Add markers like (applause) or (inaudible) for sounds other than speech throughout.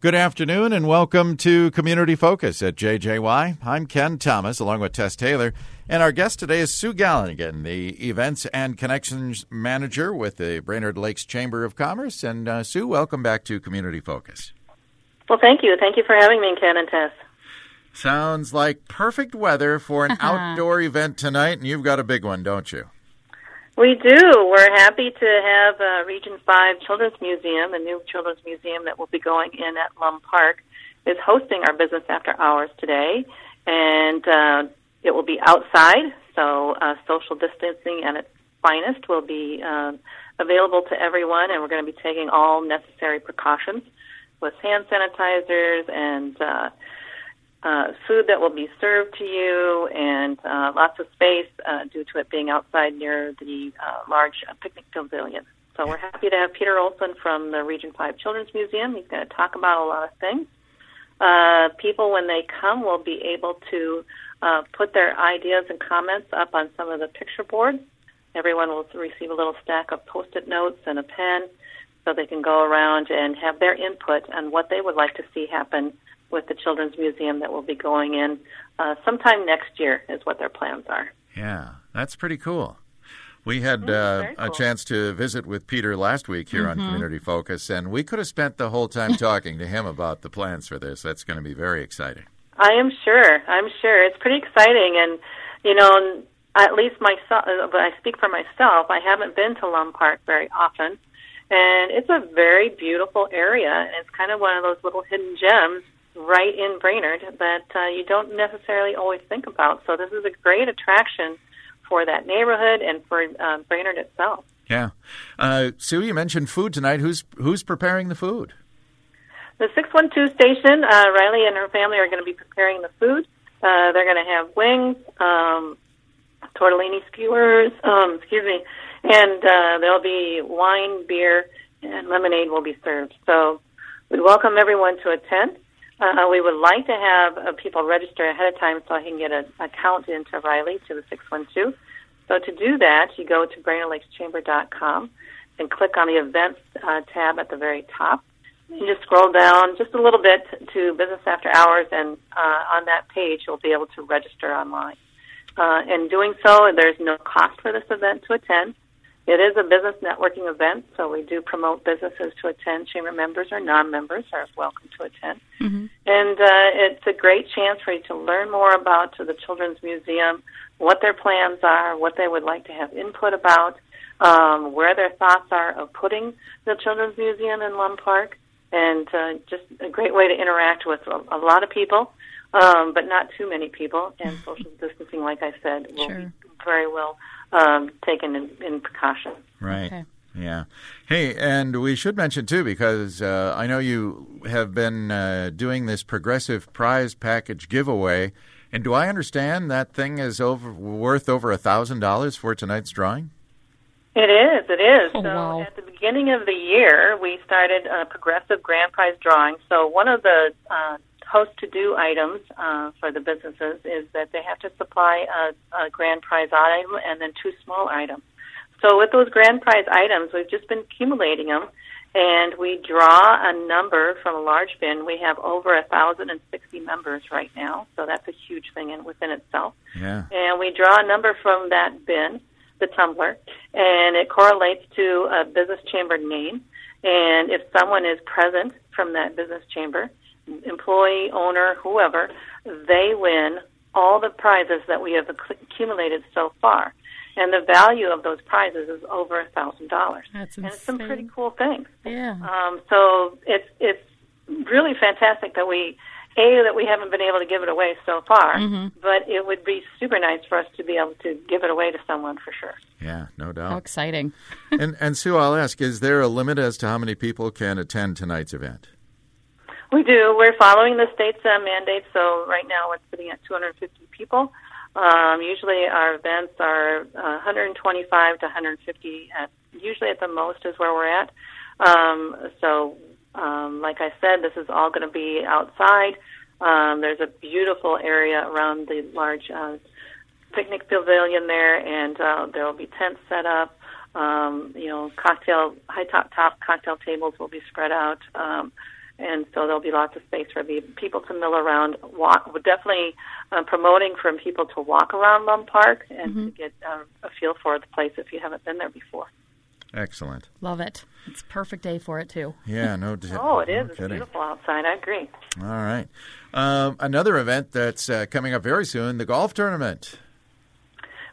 Good afternoon and welcome to Community Focus at JJY. I'm Ken Thomas along with Tess Taylor, and our guest today is Sue Galligan, the Events and Connections Manager with the Brainerd Lakes Chamber of Commerce. And uh, Sue, welcome back to Community Focus. Well, thank you. Thank you for having me, Ken and Tess. Sounds like perfect weather for an (laughs) outdoor event tonight, and you've got a big one, don't you? We do. We're happy to have uh, Region 5 Children's Museum, a new children's museum that will be going in at Lum Park, is hosting our business after hours today. And uh, it will be outside, so uh, social distancing at its finest will be uh, available to everyone, and we're going to be taking all necessary precautions with hand sanitizers and uh, food that will be served to you and uh, lots of space uh, due to it being outside near the uh, large uh, picnic pavilion. So we're happy to have Peter Olson from the Region 5 Children's Museum. He's going to talk about a lot of things. Uh, people, when they come, will be able to uh, put their ideas and comments up on some of the picture boards. Everyone will receive a little stack of post-it notes and a pen so they can go around and have their input on what they would like to see happen with the Children's Museum that will be going in uh, sometime next year, is what their plans are. Yeah, that's pretty cool. We had mm, uh, cool. a chance to visit with Peter last week here mm-hmm. on Community Focus, and we could have spent the whole time (laughs) talking to him about the plans for this. That's going to be very exciting. I am sure. I'm sure. It's pretty exciting. And, you know, at least myself, uh, but I speak for myself, I haven't been to Lum Park very often. And it's a very beautiful area. And it's kind of one of those little hidden gems right in Brainerd that uh, you don't necessarily always think about. So this is a great attraction for that neighborhood and for uh, Brainerd itself. Yeah, uh, Sue, you mentioned food tonight. Who's who's preparing the food? The six one two station. Uh, Riley and her family are going to be preparing the food. Uh, they're going to have wings, um, tortellini skewers. Um, excuse me, and uh, there'll be wine, beer, and lemonade will be served. So we welcome everyone to attend. Uh, we would like to have uh, people register ahead of time so I can get an account into Riley to the 612. So to do that, you go to BrainerdLakesChamber.com and click on the events uh, tab at the very top. You just scroll down just a little bit to Business After Hours, and uh, on that page, you'll be able to register online. Uh, in doing so, there's no cost for this event to attend. It is a business networking event, so we do promote businesses to attend. Chamber members or non-members are welcome to attend. Mm-hmm. And uh, it's a great chance for you to learn more about the Children's Museum, what their plans are, what they would like to have input about, um, where their thoughts are of putting the Children's Museum in Lum Park, and uh, just a great way to interact with a, a lot of people, um, but not too many people. And social distancing, like I said, will sure. be very well um, taken in, in precaution. Right. Okay. Yeah. Hey, and we should mention too, because uh, I know you have been uh, doing this progressive prize package giveaway. And do I understand that thing is over worth over a thousand dollars for tonight's drawing? It is. It is. Oh, so wow. at the beginning of the year, we started a progressive grand prize drawing. So one of the uh, host to do items uh, for the businesses is that they have to supply a, a grand prize item and then two small items. So with those grand prize items, we've just been accumulating them, and we draw a number from a large bin. We have over a thousand and sixty members right now, so that's a huge thing in within itself. Yeah. And we draw a number from that bin, the tumbler, and it correlates to a business chamber name. And if someone is present from that business chamber, employee, owner, whoever, they win all the prizes that we have accumulated so far. And the value of those prizes is over a thousand dollars. That's insane. And it's some pretty cool things. Yeah. Um, so it's it's really fantastic that we a that we haven't been able to give it away so far, mm-hmm. but it would be super nice for us to be able to give it away to someone for sure. Yeah, no doubt. How exciting! (laughs) and and Sue, I'll ask: Is there a limit as to how many people can attend tonight's event? We do. We're following the state's uh, mandate, so right now we're sitting at 250 people. Um, usually our events are uh, 125 to 150. At, usually at the most is where we're at. Um, so, um, like I said, this is all going to be outside. Um, there's a beautiful area around the large uh, picnic pavilion there, and uh, there will be tents set up. Um, you know, cocktail, high top top cocktail tables will be spread out. Um, and so there'll be lots of space for the people to mill around. Walk, we're definitely uh, promoting for people to walk around Lum Park and mm-hmm. to get uh, a feel for the place if you haven't been there before. Excellent. Love it. It's perfect day for it too. Yeah, no. (laughs) Doubt. Oh, it is. No it's beautiful outside. I agree. All right. Um, another event that's uh, coming up very soon: the golf tournament.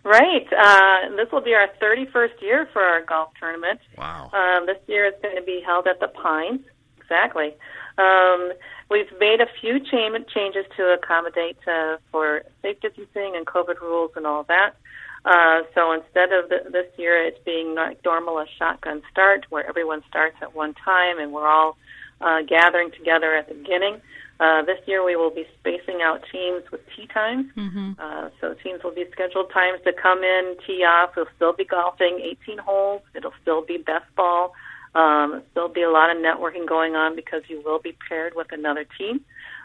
Right. Uh, this will be our 31st year for our golf tournament. Wow. Um, this year it's going to be held at the Pines. Exactly. Um, we've made a few cha- changes to accommodate uh, for safe distancing and COVID rules and all that. Uh, so instead of the, this year, it's being like normal a shotgun start, where everyone starts at one time and we're all uh, gathering together at the beginning. Uh, this year we will be spacing out teams with tee times. Mm-hmm. Uh, so teams will be scheduled times to come in, tee off. We'll still be golfing 18 holes. It'll still be best ball. Um, there'll be a lot of networking going on because you will be paired with another team.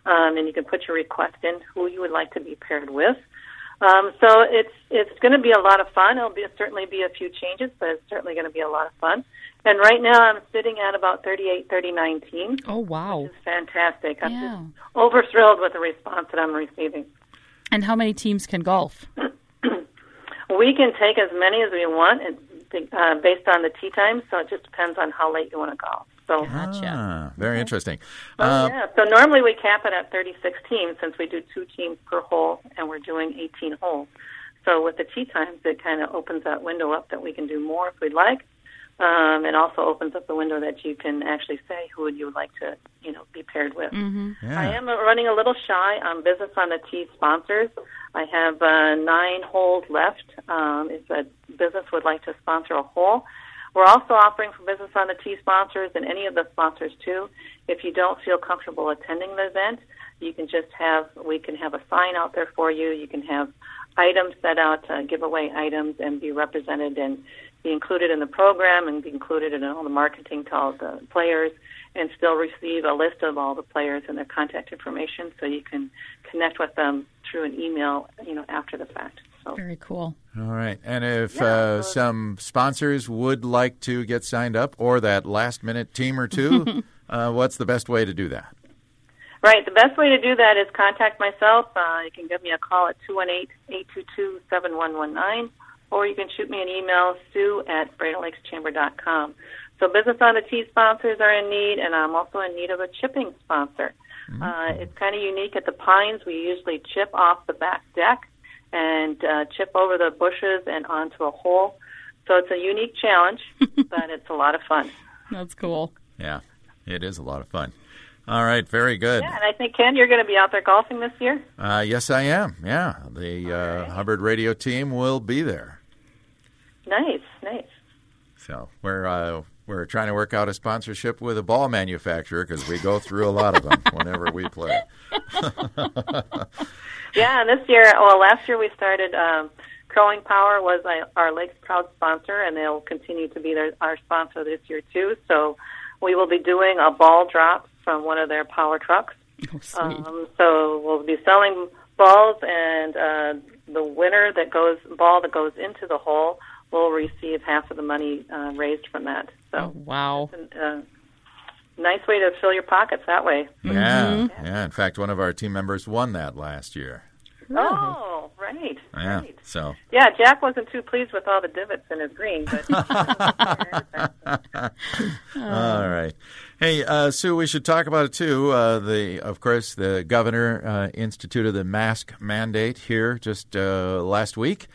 Um, and you can put your request in who you would like to be paired with. Um, so it's it's going to be a lot of fun. It'll be certainly be a few changes, but it's certainly going to be a lot of fun. And right now, I'm sitting at about 38, 39 teams. Oh wow, which is fantastic! I'm yeah. just over thrilled with the response that I'm receiving. And how many teams can golf? (clears throat) we can take as many as we want, uh, based on the tee time. So it just depends on how late you want to golf. So gotcha. Ah, very okay. interesting. Oh, uh, yeah. So normally we cap it at 36 teams since we do two teams per hole and we're doing 18 holes. So with the tee times, it kind of opens that window up that we can do more if we'd like. Um, it also opens up the window that you can actually say who would you would like to, you know, be paired with. Mm-hmm. Yeah. I am running a little shy on business on the tee sponsors. I have uh, nine holes left. Um, if a business would like to sponsor a hole, we're also offering for Business on the Tee sponsors and any of the sponsors too. If you don't feel comfortable attending the event, you can just have we can have a sign out there for you. You can have items set out, uh, giveaway items, and be represented and be included in the program and be included in all the marketing to all the players and still receive a list of all the players and their contact information so you can connect with them through an email, you know, after the fact. So. Very cool. All right. And if yeah, uh, some sponsors would like to get signed up or that last minute team or two, (laughs) uh, what's the best way to do that? Right. The best way to do that is contact myself. Uh, you can give me a call at 218 822 7119, or you can shoot me an email, sue at BrainerdLakesChamber.com. So, Business on the Tee sponsors are in need, and I'm also in need of a chipping sponsor. Mm-hmm. Uh, it's kind of unique at the Pines. We usually chip off the back deck and uh, chip over the bushes and onto a hole. So it's a unique challenge, (laughs) but it's a lot of fun. That's cool. Yeah, it is a lot of fun. All right, very good. Yeah, and I think Ken, you're going to be out there golfing this year. Uh, yes, I am. Yeah, the uh, right. Hubbard Radio team will be there. Nice, nice. So we're uh, we're trying to work out a sponsorship with a ball manufacturer because we go through a lot of them (laughs) whenever we play. (laughs) yeah, this year, well, last year we started. Um, Crow Wing Power was our Lakes proud sponsor, and they'll continue to be their, our sponsor this year too. So we will be doing a ball drop from one of their power trucks. Oh, um, so we'll be selling balls, and uh, the winner that goes ball that goes into the hole will receive half of the money uh, raised from that. So oh, wow. Uh, nice way to fill your pockets that way. Yeah, mm-hmm. yeah. In fact, one of our team members won that last year. Oh, right. Yeah. Right. So. Yeah, Jack wasn't too pleased with all the divots in his green, but. (laughs) all right. Hey, uh, Sue, we should talk about it too. Uh, the, of course, the governor uh, instituted the mask mandate here just uh, last week.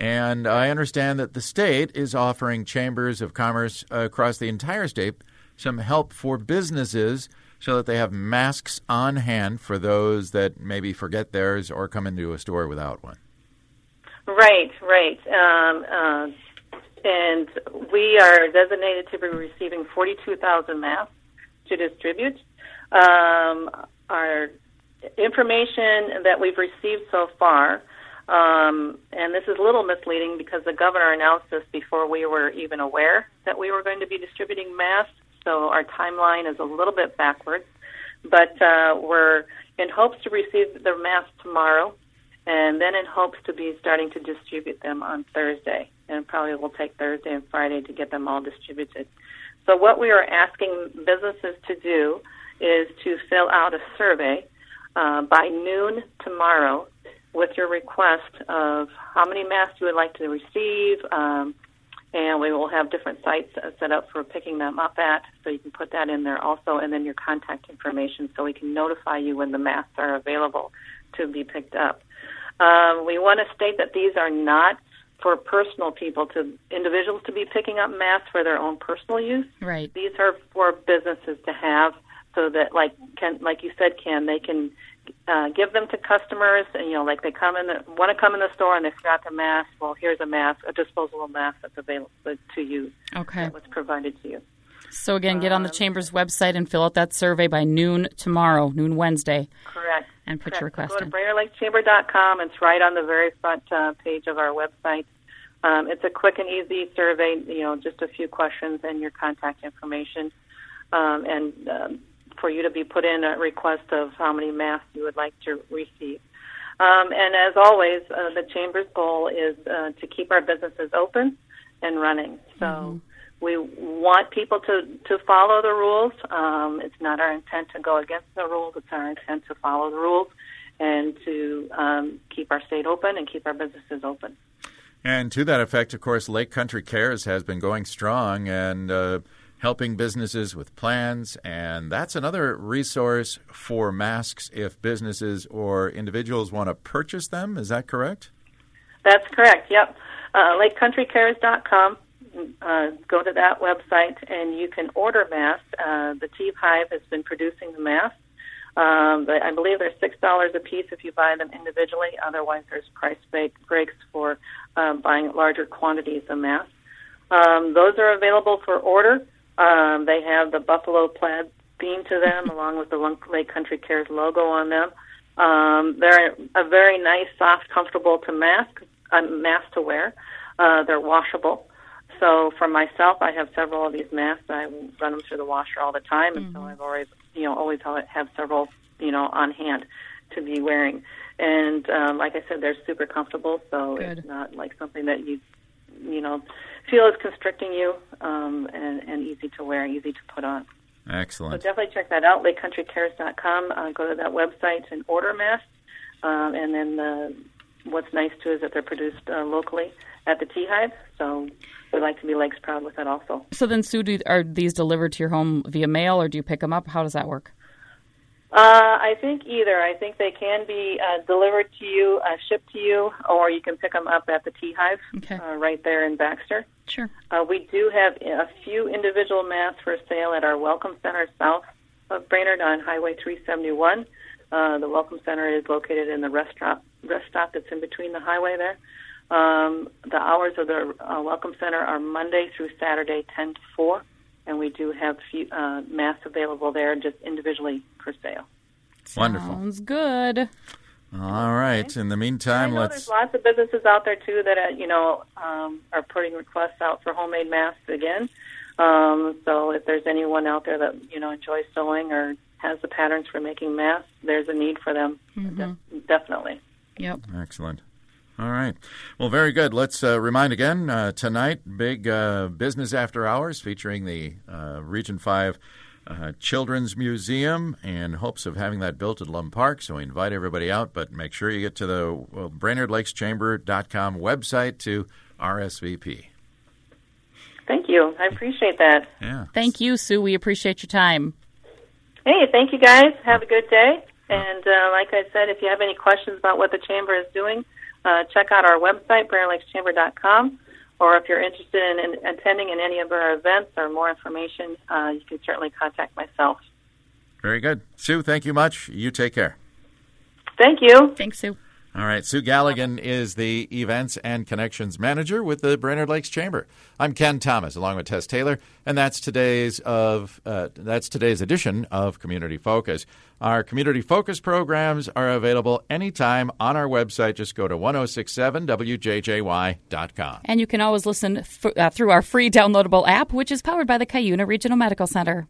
And I understand that the state is offering chambers of commerce across the entire state some help for businesses so that they have masks on hand for those that maybe forget theirs or come into a store without one. Right, right. Um, uh, and we are designated to be receiving 42,000 masks to distribute. Um, our information that we've received so far um, and this is a little misleading because the governor announced this before we were even aware that we were going to be distributing masks. So our timeline is a little bit backwards. But uh, we're in hopes to receive the masks tomorrow, and then in hopes to be starting to distribute them on Thursday. And probably will take Thursday and Friday to get them all distributed. So what we are asking businesses to do is to fill out a survey uh, by noon tomorrow with your request of how many masks you would like to receive. Um, and we will have different sites set up for picking them up at, so you can put that in there also, and then your contact information so we can notify you when the masks are available to be picked up. Um, we want to state that these are not for personal people to individuals to be picking up masks for their own personal use. Right. These are for businesses to have so that like can like you said Ken they can uh, give them to customers and you know like they come in the want to come in the store and they forgot the mask well here's a mask a disposable mask that's available to use Okay. that was provided to you So again, get on the Um, chamber's website and fill out that survey by noon tomorrow, noon Wednesday, correct and put your Correct. request Go in. to BrainerdLakeChamber.com. It's right on the very front uh, page of our website. Um, it's a quick and easy survey. You know, just a few questions and your contact information, um, and um, for you to be put in a request of how many masks you would like to receive. Um, and as always, uh, the chamber's goal is uh, to keep our businesses open and running. So we want people to, to follow the rules. Um, it's not our intent to go against the rules. It's our intent to follow the rules and to um, keep our state open and keep our businesses open. And to that effect, of course, Lake Country Cares has been going strong and uh, helping businesses with plans. And that's another resource for masks if businesses or individuals want to purchase them. Is that correct? That's correct. Yep. Uh, LakeCountryCares.com. Uh, go to that website and you can order masks. Uh, the Teeve Hive has been producing the masks. Um, but I believe they're six dollars a piece if you buy them individually. Otherwise, there's price breaks for um, buying larger quantities of masks. Um, those are available for order. Um, they have the buffalo plaid theme to them, (laughs) along with the Lake Country Cares logo on them. Um, they're a very nice, soft, comfortable to mask, uh, mask to wear. Uh, they're washable. So for myself, I have several of these masks. I run them through the washer all the time, and so I've always, you know, always have several, you know, on hand to be wearing. And um, like I said, they're super comfortable, so Good. it's not like something that you, you know, feel is constricting you, um, and, and easy to wear, easy to put on. So Excellent. definitely check that out, LakeCountryCares.com. Uh, go to that website and order masks. Um, and then uh, what's nice too is that they're produced uh, locally at the Tea Hive. So we like to be Lakes proud with that also. So then, Sue, do, are these delivered to your home via mail, or do you pick them up? How does that work? Uh, I think either. I think they can be uh, delivered to you, uh, shipped to you, or you can pick them up at the Tea Hive Okay. uh, right there in Baxter. Sure. Uh, we do have a few individual masks for sale at our Welcome Center south of Brainerd on Highway 371. Uh, the Welcome Center is located in the rest stop, rest stop that's in between the highway there. Um, the hours of the uh, Welcome Center are Monday through Saturday, 10 to 4, and we do have few, uh, masks available there just individually for sale. Wonderful. Sounds good. All right. In the I meantime, know let's. there's lots of businesses out there too that uh, you know um, are putting requests out for homemade masks again. Um, so if there's anyone out there that you know enjoys sewing or has the patterns for making masks, there's a need for them. De- definitely. Yep. Excellent. All right. Well, very good. Let's uh, remind again uh, tonight, big uh, business after hours featuring the uh, Region 5 uh, Children's Museum in hopes of having that built at Lum Park. So we invite everybody out, but make sure you get to the well, BrainerdLakesChamber.com website to RSVP. Thank you. I appreciate that. Yeah. Thank you, Sue. We appreciate your time. Hey, thank you guys. Have a good day. And uh, like I said, if you have any questions about what the chamber is doing, uh, check out our website, BrainerdLakesChamber.com. Or if you're interested in, in attending in any of our events or more information, uh, you can certainly contact myself. Very good. Sue, thank you much. You take care. Thank you. Thanks, Sue. All right, Sue Galligan is the Events and Connections Manager with the Brainerd Lakes Chamber. I'm Ken Thomas, along with Tess Taylor, and that's today's of uh, that's today's edition of Community Focus. Our Community Focus programs are available anytime on our website. Just go to 1067wjjy.com. And you can always listen f- uh, through our free downloadable app, which is powered by the Cuyuna Regional Medical Center.